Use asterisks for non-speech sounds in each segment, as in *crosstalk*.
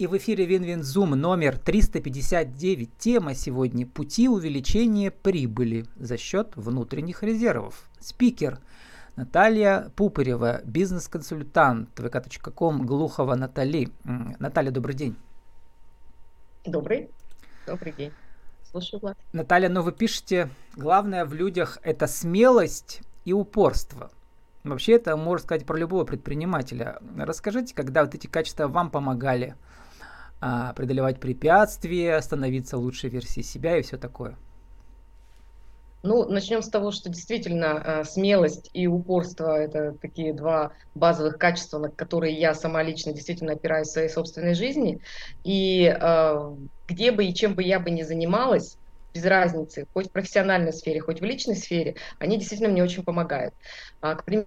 И в эфире WinWin Zoom номер 359. Тема сегодня – пути увеличения прибыли за счет внутренних резервов. Спикер Наталья Пупырева, бизнес-консультант vk.com Глухова Натали. Наталья, добрый день. Добрый. Добрый день. Слушаю, Влад. Наталья, ну вы пишете, главное в людях – это смелость и упорство – Вообще это можно сказать про любого предпринимателя. Расскажите, когда вот эти качества вам помогали а, преодолевать препятствия, становиться лучшей версией себя и все такое. Ну, начнем с того, что действительно э, смелость и упорство – это такие два базовых качества, на которые я сама лично действительно опираюсь в своей собственной жизни. И э, где бы и чем бы я бы ни занималась, без разницы, хоть в профессиональной сфере, хоть в личной сфере, они действительно мне очень помогают. А, к примеру,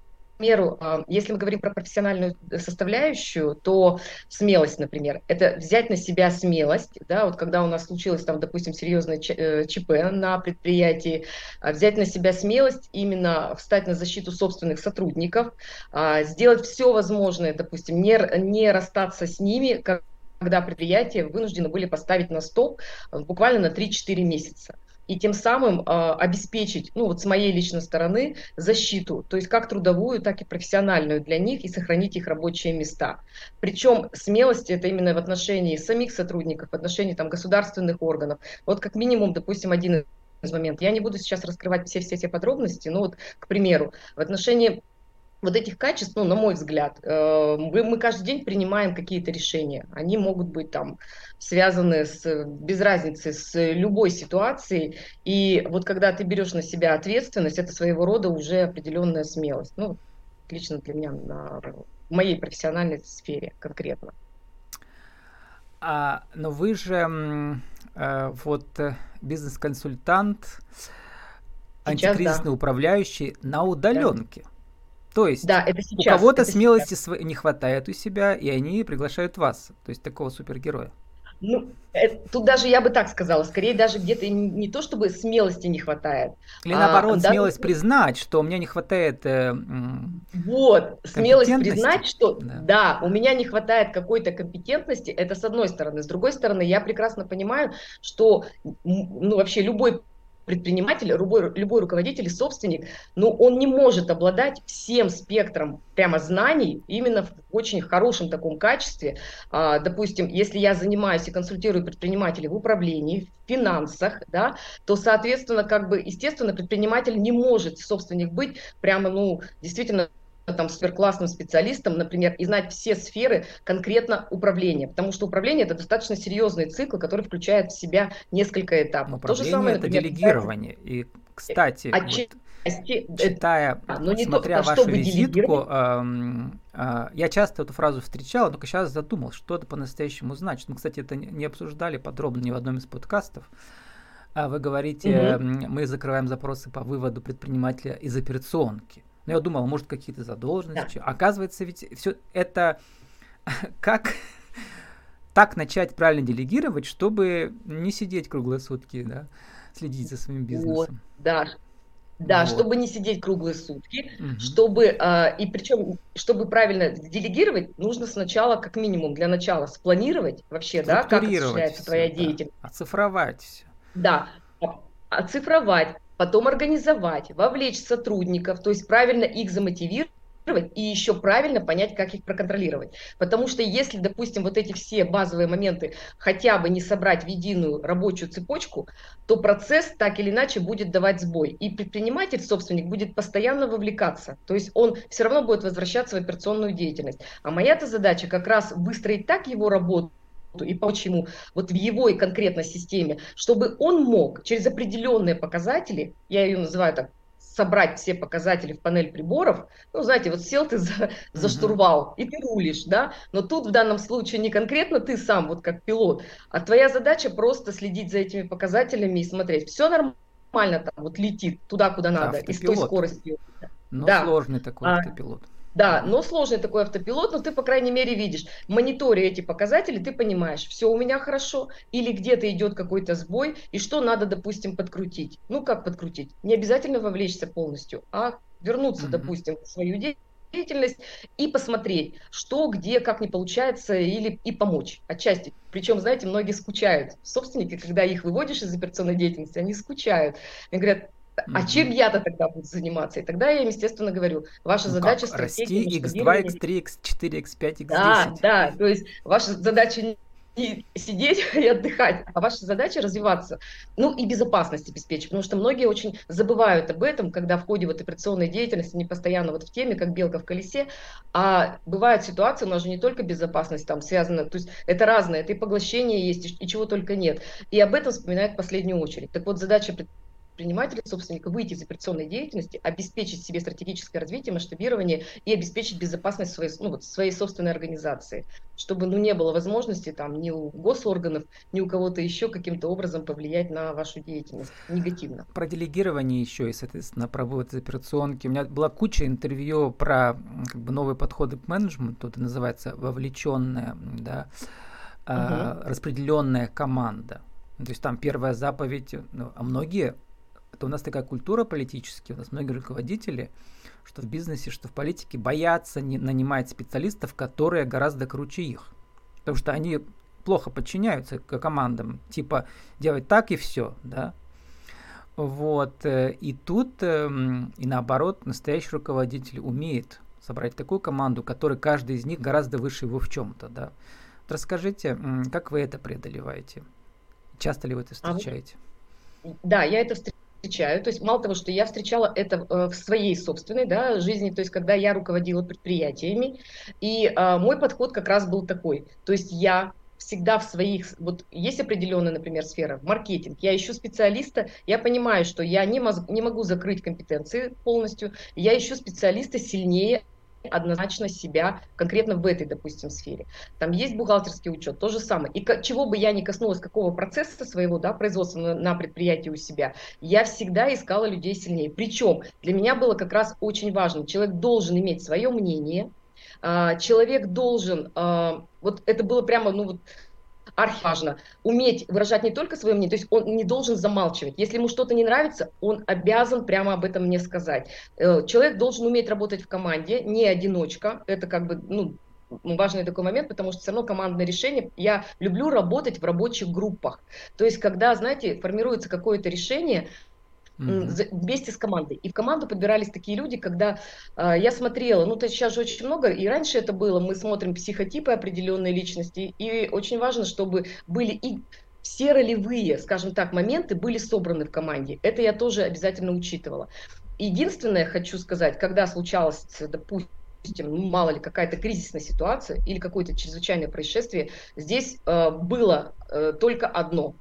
а, если мы говорим про профессиональную составляющую, то смелость, например, это взять на себя смелость, да, вот когда у нас случилось там, допустим, серьезное э, ЧП на предприятии, а, взять на себя смелость, именно встать на защиту собственных сотрудников, сделать все возможное, допустим, не, не расстаться с ними, когда предприятия вынуждены были поставить на стоп э, буквально на 3-4 месяца и тем самым э, обеспечить, ну вот с моей личной стороны, защиту, то есть как трудовую, так и профессиональную для них и сохранить их рабочие места. Причем смелость это именно в отношении самих сотрудников, в отношении там государственных органов. Вот как минимум, допустим, один из моментов. Я не буду сейчас раскрывать все, все эти подробности, но вот, к примеру, в отношении вот этих качеств, ну, на мой взгляд, э, мы, мы каждый день принимаем какие-то решения. Они могут быть там связаны с, без разницы с любой ситуацией. И вот когда ты берешь на себя ответственность, это своего рода уже определенная смелость. Ну, лично для меня на, в моей профессиональной сфере конкретно. А, но вы же э, вот э, бизнес-консультант, антикризисный да. управляющий на удаленке. Да. То есть да, это сейчас, у кого-то смелости сейчас. не хватает у себя, и они приглашают вас, то есть такого супергероя. Ну, это, тут даже я бы так сказала, скорее даже где-то не, то, чтобы смелости не хватает. Или наоборот, а, смелость да, признать, что у меня не хватает э, Вот, смелость признать, что да. да, у меня не хватает какой-то компетентности, это с одной стороны. С другой стороны, я прекрасно понимаю, что ну, вообще любой предприниматель, любой, любой руководитель и собственник, но он не может обладать всем спектром прямо знаний именно в очень хорошем таком качестве. А, допустим, если я занимаюсь и консультирую предпринимателей в управлении, в финансах, да, то, соответственно, как бы, естественно, предприниматель не может собственник быть прямо, ну, действительно там сверхклассным специалистом, например, и знать все сферы конкретно управления, потому что управление это достаточно серьезный цикл, который включает в себя несколько этапов. Управление То же самое, это например, делегирование. И, кстати, отчасти, вот, читая, а, но не смотря то, вашу визитку, э, э, я часто эту фразу встречал, только сейчас задумал, что это по-настоящему значит. Мы, кстати, это не обсуждали подробно ни в одном из подкастов. А вы говорите, угу. мы закрываем запросы по выводу предпринимателя из операционки. Но я думал, может, какие-то задолженности. Да. Оказывается, ведь все это *laughs* как так начать правильно делегировать, чтобы не сидеть круглые сутки, да, следить за своим бизнесом. Вот, да, да, вот. чтобы не сидеть круглые сутки, угу. чтобы э, и причем, чтобы правильно делегировать, нужно сначала, как минимум, для начала спланировать вообще, да, как осуществляется твоя да. деятельность, оцифровать все. Да, оцифровать, потом организовать, вовлечь сотрудников, то есть правильно их замотивировать и еще правильно понять, как их проконтролировать. Потому что если, допустим, вот эти все базовые моменты хотя бы не собрать в единую рабочую цепочку, то процесс так или иначе будет давать сбой. И предприниматель, собственник, будет постоянно вовлекаться. То есть он все равно будет возвращаться в операционную деятельность. А моя-то задача как раз выстроить так его работу, и почему вот в его и конкретной системе, чтобы он мог через определенные показатели, я ее называю так, собрать все показатели в панель приборов, ну, знаете, вот сел ты *laughs* за, за штурвал, и ты рулишь, да, но тут в данном случае не конкретно ты сам, вот как пилот, а твоя задача просто следить за этими показателями и смотреть, все нормально там, вот летит туда, куда надо, автопилот. и с той скоростью. Но да. сложный такой а, автопилот. Да, но сложный такой автопилот, но ты, по крайней мере, видишь, мониторя эти показатели, ты понимаешь, все у меня хорошо, или где-то идет какой-то сбой, и что надо, допустим, подкрутить. Ну, как подкрутить? Не обязательно вовлечься полностью, а вернуться, mm-hmm. допустим, в свою деятельность и посмотреть, что, где, как не получается, или и помочь отчасти. Причем, знаете, многие скучают. Собственники, когда их выводишь из операционной деятельности, они скучают. Они говорят, а чем я-то тогда буду заниматься? И тогда я им, естественно, говорю, ваша ну задача как? стратегия, Расти x2, x3, x4, x5, x10. Да, да, то есть ваша задача и сидеть *laughs* и отдыхать, а ваша задача развиваться, ну и безопасность обеспечить, потому что многие очень забывают об этом, когда в ходе вот операционной деятельности не постоянно вот в теме, как белка в колесе, а бывают ситуации, у нас же не только безопасность там связана, то есть это разное, это и поглощение есть, и, и чего только нет, и об этом вспоминают в последнюю очередь. Так вот задача предпринимателя, собственника выйти из операционной деятельности, обеспечить себе стратегическое развитие, масштабирование и обеспечить безопасность своей, ну, вот, своей собственной организации, чтобы ну, не было возможности там ни у госорганов, ни у кого-то еще каким-то образом повлиять на вашу деятельность негативно. Про делегирование еще и, соответственно, про вывод из операционки. У меня была куча интервью про как бы, новые подходы к менеджменту, это называется вовлеченная, да, угу. э, распределенная команда. То есть там первая заповедь, ну, а многие у нас такая культура политическая, у нас многие руководители, что в бизнесе, что в политике, боятся не нанимать специалистов, которые гораздо круче их. Потому что они плохо подчиняются к командам, типа делать так и все, да. Вот, э, и тут, эм, и наоборот, настоящий руководитель умеет собрать такую команду, которая каждый из них гораздо выше его в чем-то, да. Вот расскажите, как вы это преодолеваете? Часто ли вы это а встречаете? А, да, я это встречаю встречаю. То есть мало того, что я встречала это э, в своей собственной да, жизни, то есть когда я руководила предприятиями, и а, мой подход как раз был такой. То есть я всегда в своих, вот есть определенная, например, сфера, маркетинг, я ищу специалиста, я понимаю, что я не, моз, не могу закрыть компетенции полностью, я ищу специалиста сильнее однозначно себя конкретно в этой, допустим, сфере. Там есть бухгалтерский учет, то же самое. И чего бы я ни коснулась, какого процесса своего да, производства на, на предприятии у себя, я всегда искала людей сильнее. Причем для меня было как раз очень важно, человек должен иметь свое мнение, а, человек должен, а, вот это было прямо, ну вот, архиважно, уметь выражать не только свое мнение, то есть он не должен замалчивать. Если ему что-то не нравится, он обязан прямо об этом мне сказать. Э, человек должен уметь работать в команде, не одиночка, это как бы, ну, важный такой момент, потому что все равно командное решение, я люблю работать в рабочих группах. То есть, когда, знаете, формируется какое-то решение, mm-hmm. вместе с командой. И в команду подбирались такие люди, когда э, я смотрела, ну, то сейчас же очень много, и раньше это было, мы смотрим психотипы определенной личности, и очень важно, чтобы были и все ролевые, скажем так, моменты были собраны в команде. Это я тоже обязательно учитывала. Единственное, хочу сказать, когда случалось, допустим, ну, мало ли, какая-то кризисная ситуация или какое-то чрезвычайное происшествие, здесь э, было э, только одно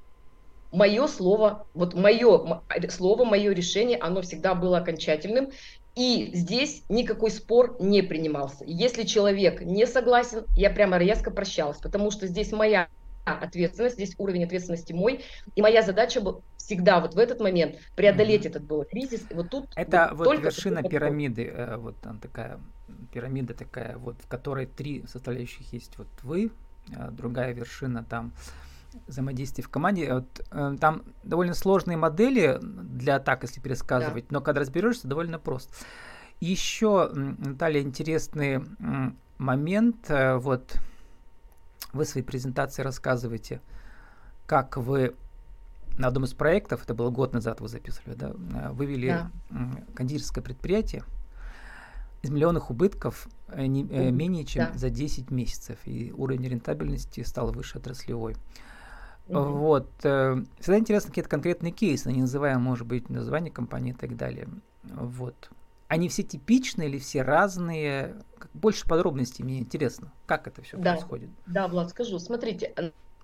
мое слово, вот мое слово, мое решение, оно всегда было окончательным. И здесь никакой спор не принимался. Если человек не согласен, я прямо резко прощалась, потому что здесь моя ответственность, здесь уровень ответственности мой, и моя задача была всегда вот в этот момент преодолеть mm-hmm. этот был кризис. вот тут это вот, вот только вершина пирамиды, э, вот там такая пирамида такая, вот в которой три составляющих есть. Вот вы, э, другая вершина там взаимодействие в команде. Вот, э, там довольно сложные модели для атак, если пересказывать, да. но когда разберешься, довольно просто. Еще, Наталья, интересный момент. Э, вот вы в своей презентации рассказываете, как вы на одном из проектов, это было год назад вы записывали, да, э, вывели да. кондитерское предприятие из миллионных убытков э, не, менее чем да. за 10 месяцев, и уровень рентабельности стал выше отраслевой. Mm-hmm. Вот. Э, всегда интересно какие-то конкретные кейсы, не называем, может быть, название компании и так далее. Вот. Они все типичные или все разные? Больше подробностей мне интересно, как это все да. происходит. Да, Влад, скажу. Смотрите,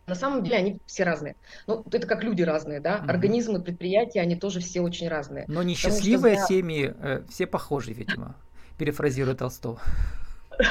на самом деле они все разные. Ну, это как люди разные, да? Угу. Организмы, предприятия, они тоже все очень разные. Но несчастливые что... семьи э, все похожи, видимо. *laughs* Перефразируя Толстого.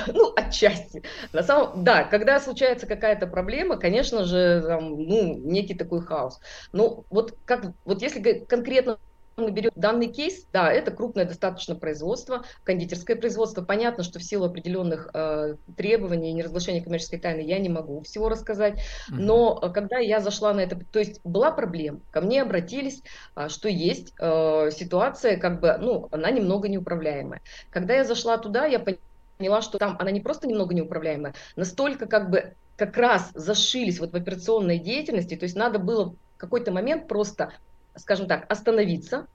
Ну, отчасти. На самом, да, когда случается какая-то проблема, конечно же, там, ну, некий такой хаос. Но вот как, вот если конкретно мы берем данный кейс, да, это крупное достаточно производство, кондитерское производство. Понятно, что в силу определенных э, требований и неразглашения коммерческой тайны я не могу всего рассказать. Но э, когда я зашла на это, то есть была проблема, ко мне обратились, э, что есть э, ситуация, как бы, ну, она немного неуправляемая. Когда я зашла туда, я поняла, что там она не просто немного неуправляемая, настолько как бы как раз зашились вот в операционной деятельности, то есть надо было в какой-то момент просто скажем так, остановиться,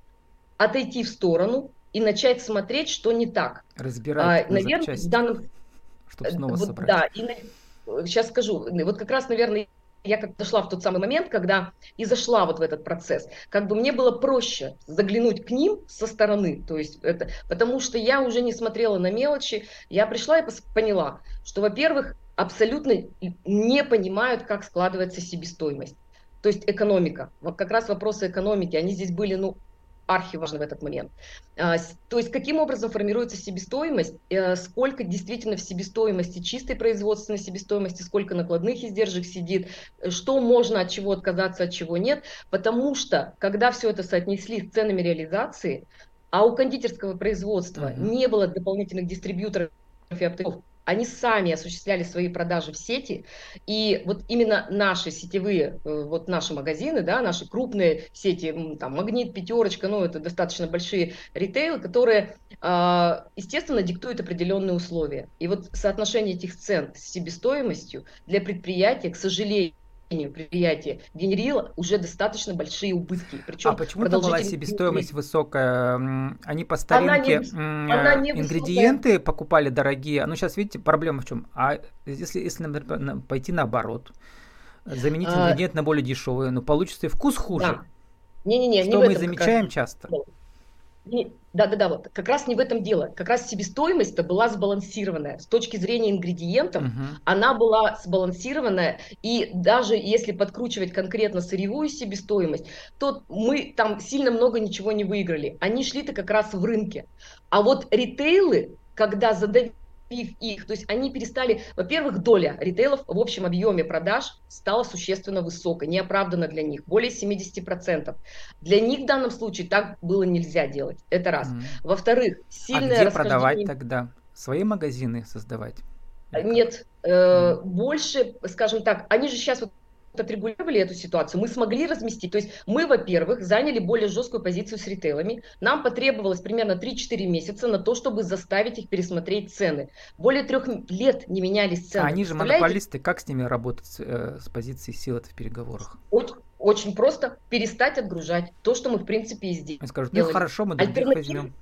отойти в сторону и начать смотреть, что не так. Разбирать а, наверное, в данном... Чтобы снова вот, собрать. Да, и сейчас скажу. Вот как раз, наверное, я как дошла в тот самый момент, когда и зашла вот в этот процесс, как бы мне было проще заглянуть к ним со стороны, то есть это, потому что я уже не смотрела на мелочи, я пришла и поняла, что, во-первых, абсолютно не понимают, как складывается себестоимость. То есть экономика, вот как раз вопросы экономики, они здесь были, ну, архиважны в этот момент. А, то есть каким образом формируется себестоимость, э, сколько действительно в себестоимости, чистой производственной себестоимости, сколько накладных издержек сидит, что можно от чего отказаться, от чего нет, потому что когда все это соотнесли с ценами реализации, а у кондитерского производства uh-huh. не было дополнительных дистрибьюторов и оптовиков, они сами осуществляли свои продажи в сети, и вот именно наши сетевые, э, вот наши магазины, да, наши крупные сети, там, Магнит, Пятерочка, ну, это достаточно большие ритейлы, которые, а, естественно, диктуют определенные условия. И вот соотношение этих цен с себестоимостью для предприятия, к сожалению, предприятие генерило уже достаточно большие убытки. Причем а почему была себестоимость высокая? Они по старинке она не, она не ингредиенты высокая. покупали дорогие. Ну, сейчас видите, проблема в чем? А если, если например, пойти наоборот, заменить а... ингредиент на более дешевый, ну, получится и вкус хуже. Да. Не-не-не, Что не мы замечаем часто. Да-да-да, вот как раз не в этом дело. Как раз себестоимость-то была сбалансированная. С точки зрения ингредиентов, uh-huh. она была сбалансированная. И даже если подкручивать конкретно сырьевую себестоимость, то мы там сильно много ничего не выиграли. Они шли-то как раз в рынке. А вот ритейлы, когда задавили их, то есть они перестали, во-первых, доля ритейлов в общем объеме продаж стала существенно высокой, неоправданно для них, более 70%. Для них в данном случае так было нельзя делать, это раз. Mm-hmm. Во-вторых, сильное а где продавать тогда? Свои магазины создавать? Нет, э, больше, скажем так, они же сейчас вот отрегулировали эту ситуацию, мы смогли разместить. То есть мы, во-первых, заняли более жесткую позицию с ритейлами. Нам потребовалось примерно 3-4 месяца на то, чтобы заставить их пересмотреть цены. Более трех лет не менялись цены. А они же монополисты, как с ними работать э, с позиции силы в переговорах? Очень, очень просто перестать отгружать то, что мы в принципе и сделали. Скажут, ну хорошо, мы других возьмем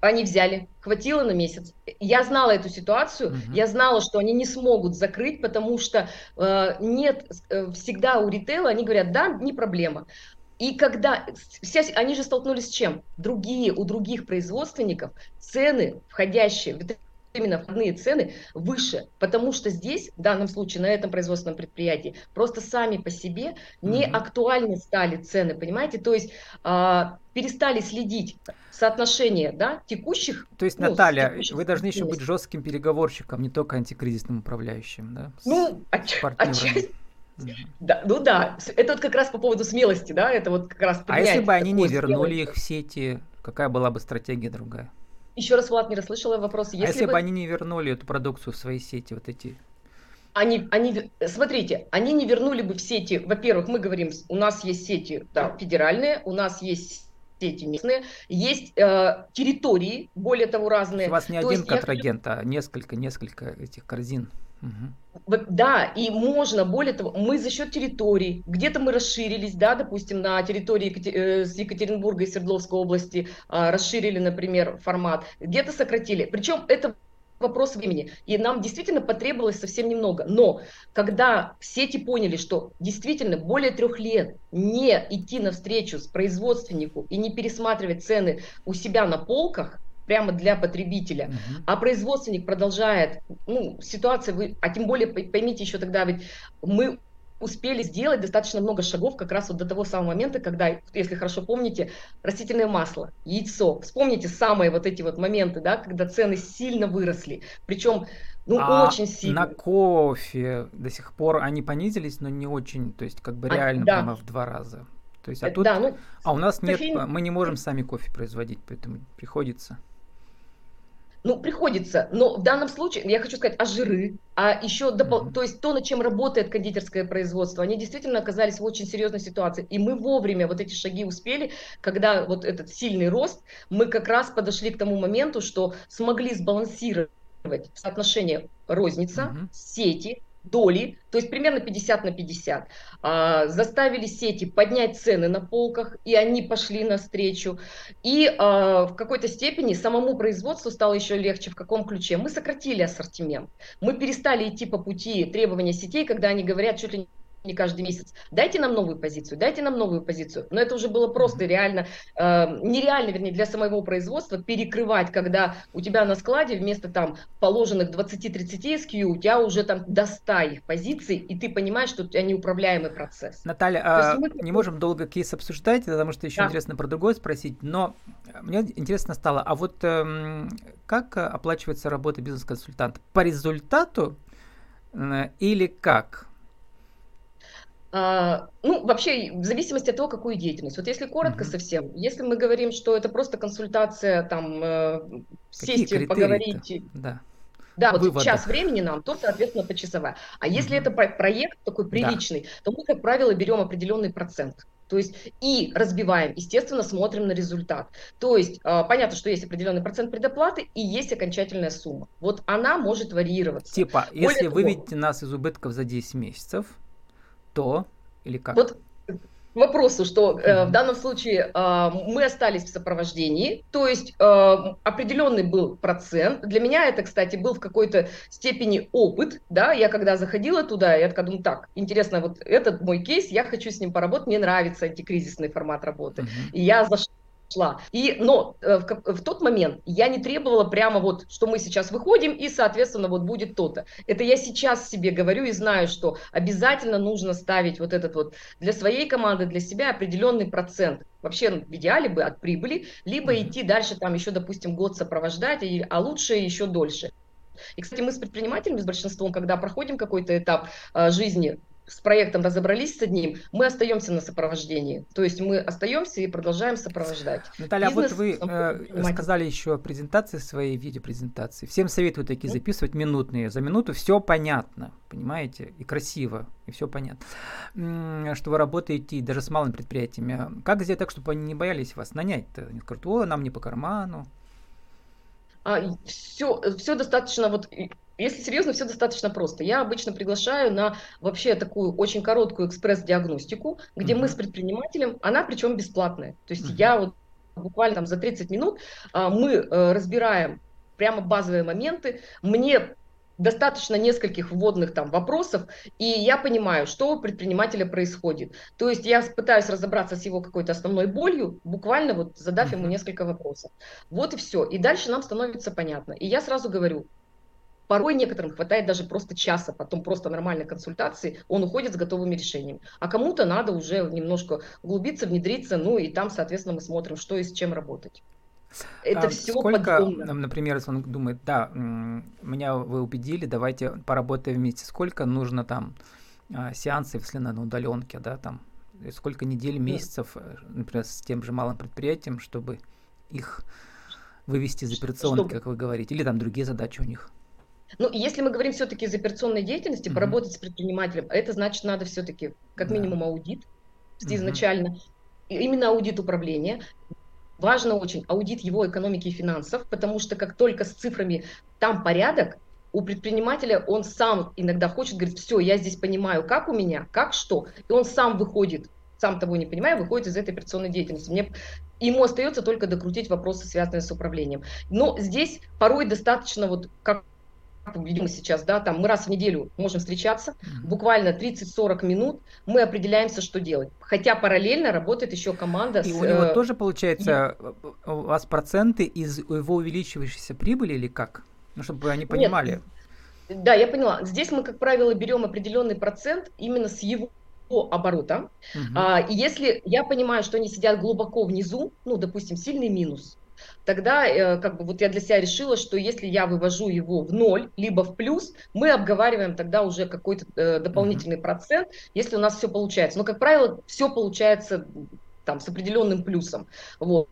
они взяли, хватило на месяц. Я знала эту ситуацию, uh-huh. я знала, что они не смогут закрыть, потому что э, нет, э, всегда у ритейла они говорят, да, не проблема. И когда все, они же столкнулись с чем? Другие, у других производственников цены, входящие в именно входные цены выше, потому что здесь, в данном случае, на этом производственном предприятии, просто сами по себе не mm-hmm. актуальны стали цены, понимаете? То есть а, перестали следить соотношение да, текущих. То есть, ну, Наталья, вы должны еще быть жестким переговорщиком, не только антикризисным управляющим, да? Ну, отч- отчасти. Да, ну да, это вот как раз по поводу смелости, да, это вот как раз. А если бы они не вернули смелость. их в сети, какая была бы стратегия другая? Еще раз, Влад, не расслышала вопрос. Если а если бы... бы они не вернули эту продукцию в свои сети, вот эти они, они, смотрите, они не вернули бы в сети, во-первых, мы говорим, у нас есть сети да, федеральные, у нас есть сети местные, есть э, территории, более того, разные. У вас не То один контрагент, я... а несколько, несколько этих корзин. Угу. Да, и можно, более того, мы за счет территорий, где-то мы расширились, да, допустим, на территории э, с Екатеринбурга и Свердловской области э, расширили, например, формат, где-то сократили. Причем это вопрос времени. И нам действительно потребовалось совсем немного. Но когда сети поняли, что действительно более трех лет не идти навстречу с производственнику и не пересматривать цены у себя на полках, прямо для потребителя, uh-huh. а производственник продолжает, ну, ситуация, вы, а тем более поймите еще тогда, ведь мы успели сделать достаточно много шагов как раз вот до того самого момента, когда, если хорошо помните, растительное масло, яйцо. Вспомните самые вот эти вот моменты, да, когда цены сильно выросли. Причем ну, а очень сильно. На кофе до сих пор они понизились, но не очень, то есть как бы а, реально а, да. прямо в два раза. То есть, а тут, да, ну, а у нас нет, кофеин... мы не можем сами кофе производить, поэтому приходится. Ну, приходится, но в данном случае, я хочу сказать, а жиры, а еще, допол... mm-hmm. то есть то, над чем работает кондитерское производство, они действительно оказались в очень серьезной ситуации. И мы вовремя вот эти шаги успели, когда вот этот сильный рост, мы как раз подошли к тому моменту, что смогли сбалансировать соотношение розница, mm-hmm. сети, доли, то есть примерно 50 на 50, а, заставили сети поднять цены на полках, и они пошли навстречу. И а, в какой-то степени самому производству стало еще легче. В каком ключе? Мы сократили ассортимент. Мы перестали идти по пути требования сетей, когда они говорят чуть ли не каждый месяц. Дайте нам новую позицию, дайте нам новую позицию. Но это уже было просто реально, э, нереально, вернее, для самого производства перекрывать, когда у тебя на складе вместо там положенных 20-30 SKU, у тебя уже там до 100 позиций, и ты понимаешь, что у тебя неуправляемый процесс. Наталья, а, мы... не можем долго кейс обсуждать, потому что еще да. интересно про другое спросить, но мне интересно стало, а вот э, как оплачивается работа бизнес-консультанта? По результату э, или как? А, ну, вообще, в зависимости от того, какую деятельность. Вот если коротко mm-hmm. совсем, если мы говорим, что это просто консультация, там, э, сесть, поговорить. Да. Да, вот Выводы. час времени нам, то, соответственно, почасовая. А если mm-hmm. это проект такой приличный, да. то мы, как правило, берем определенный процент. То есть и разбиваем, естественно, смотрим на результат. То есть э, понятно, что есть определенный процент предоплаты и есть окончательная сумма. Вот она может варьироваться. Типа, Более если того, выведете нас из убытков за 10 месяцев, то или как? Вот вопросу, что э, в данном случае э, мы остались в сопровождении, то есть э, определенный был процент. Для меня это, кстати, был в какой-то степени опыт, да, я когда заходила туда, я такая думаю, так, интересно, вот этот мой кейс, я хочу с ним поработать, мне нравится антикризисный формат работы. Uh-huh. И я зашла шла. И, но э, в, в тот момент я не требовала прямо вот, что мы сейчас выходим и, соответственно, вот будет то-то. Это я сейчас себе говорю и знаю, что обязательно нужно ставить вот этот вот для своей команды, для себя определенный процент. Вообще в идеале бы от прибыли, либо mm-hmm. идти дальше там еще, допустим, год сопровождать, а лучше еще дольше. И, кстати, мы с предпринимателями, с большинством, когда проходим какой-то этап э, жизни, с проектом разобрались с одним, мы остаемся на сопровождении. То есть мы остаемся и продолжаем сопровождать. Наталья, Бизнес, а вот вы э, сказали еще о презентации своей, видеопрезентации. Всем советую такие записывать минутные. За минуту все понятно, понимаете, и красиво, и все понятно. Что вы работаете даже с малыми предприятиями. Как сделать так, чтобы они не боялись вас нанять-то? Они скажут, о, нам не по карману. А, все, все достаточно вот если серьезно, все достаточно просто. Я обычно приглашаю на вообще такую очень короткую экспресс-диагностику, где mm-hmm. мы с предпринимателем, она причем бесплатная. То есть mm-hmm. я вот буквально там за 30 минут а, мы а, разбираем прямо базовые моменты. Мне достаточно нескольких вводных там вопросов, и я понимаю, что у предпринимателя происходит. То есть я пытаюсь разобраться с его какой-то основной болью, буквально вот задав ему несколько вопросов. Вот и все. И дальше нам становится понятно. И я сразу говорю, Порой некоторым хватает даже просто часа, потом просто нормальной консультации, он уходит с готовыми решениями. А кому-то надо уже немножко углубиться, внедриться, ну и там, соответственно, мы смотрим, что и с чем работать. Это а все сколько, подъемно. например, если он думает, да, меня вы убедили, давайте поработаем вместе. Сколько нужно там а, сеансов, если на удаленке, да, там, сколько недель, месяцев, э, например, с тем же малым предприятием, чтобы их вывести из операционки, чтобы... как вы говорите, или там другие задачи у них? Ну, если мы говорим все-таки из операционной деятельности, mm-hmm. поработать с предпринимателем, это значит, надо все-таки как минимум аудит mm-hmm. изначально, именно аудит управления. Важно очень аудит его экономики и финансов, потому что как только с цифрами там порядок, у предпринимателя он сам иногда хочет, говорит, все, я здесь понимаю, как у меня, как что, и он сам выходит, сам того не понимая, выходит из этой операционной деятельности. Мне Ему остается только докрутить вопросы, связанные с управлением. Но здесь порой достаточно, вот как видимо сейчас, да, там мы раз в неделю можем встречаться, буквально 30-40 минут мы определяемся, что делать. Хотя параллельно работает еще команда. И с, у него э, тоже получается и... у вас проценты из его увеличивающейся прибыли или как? Ну, чтобы они понимали. Нет. Да, я поняла. Здесь мы, как правило, берем определенный процент именно с его оборота. Угу. А, и если я понимаю, что они сидят глубоко внизу, ну, допустим, сильный минус, тогда э, как бы вот я для себя решила, что если я вывожу его в ноль, либо в плюс, мы обговариваем тогда уже какой-то э, дополнительный mm-hmm. процент, если у нас все получается. Но, как правило, все получается там с определенным плюсом. Вот.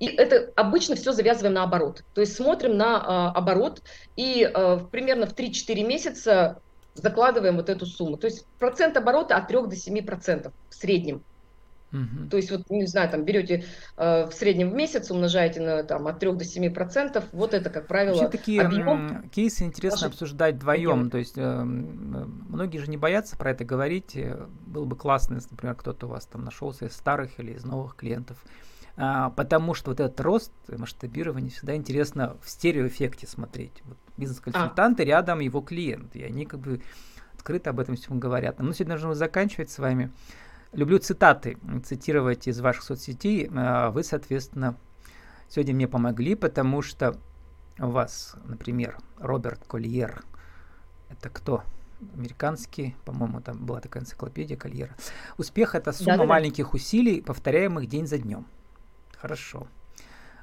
И это обычно все завязываем на оборот. То есть смотрим на э, оборот и э, примерно в 3-4 месяца закладываем вот эту сумму. То есть процент оборота от 3 до 7 процентов в среднем. Угу. То есть, вот, не знаю, там берете э, в среднем в месяц, умножаете на там, от 3 до 7 процентов, вот это, как правило, Вообще такие объем кейсы интересно обсуждать вдвоем. То есть, э, многие же не боятся про это говорить. Э, было бы классно, если, например, кто-то у вас там нашелся из старых или из новых клиентов. А, потому что вот этот рост масштабирования всегда интересно в стереоэффекте смотреть. Вот бизнес-консультанты а. рядом его клиент, и они как бы открыто об этом всем говорят. Но мы сегодня должны заканчивать с вами. Люблю цитаты, цитировать из ваших соцсетей. А, вы, соответственно, сегодня мне помогли, потому что у вас, например, Роберт Кольер, это кто? Американский, по-моему, там была такая энциклопедия Кольера. Успех – это сумма Да-да-да. маленьких усилий, повторяемых день за днем. Хорошо.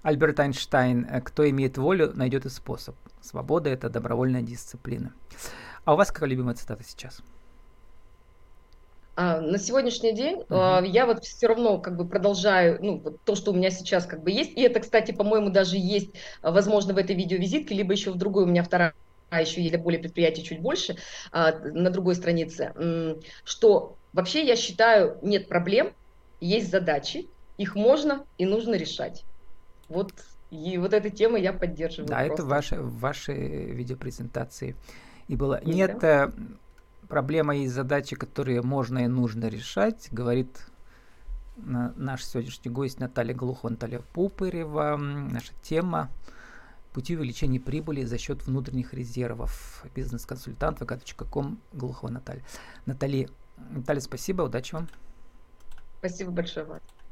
Альберт Эйнштейн, э, кто имеет волю, найдет и способ. Свобода – это добровольная дисциплина. А у вас какая любимая цитата сейчас? А, на сегодняшний день uh-huh. я вот все равно как бы продолжаю, ну, то, что у меня сейчас как бы есть, и это, кстати, по-моему, даже есть, а, возможно, в этой видеовизитке, либо еще в другой, у меня вторая а еще есть более предприятий чуть больше, на другой странице, что вообще я считаю, нет проблем, есть задачи, их можно и нужно решать. Вот и вот эта тема я поддерживаю. Да, просто. это ваша, в вашей видеопрезентации и было. И Нет, да? Проблема и задачи, которые можно и нужно решать, говорит наш сегодняшний гость Наталья Глухова, Наталья Пупырева. Наша тема пути увеличения прибыли за счет внутренних резервов. Бизнес-консультант vk.com Глухова Наталья. Наталья, Наталья, спасибо, удачи вам. Спасибо большое.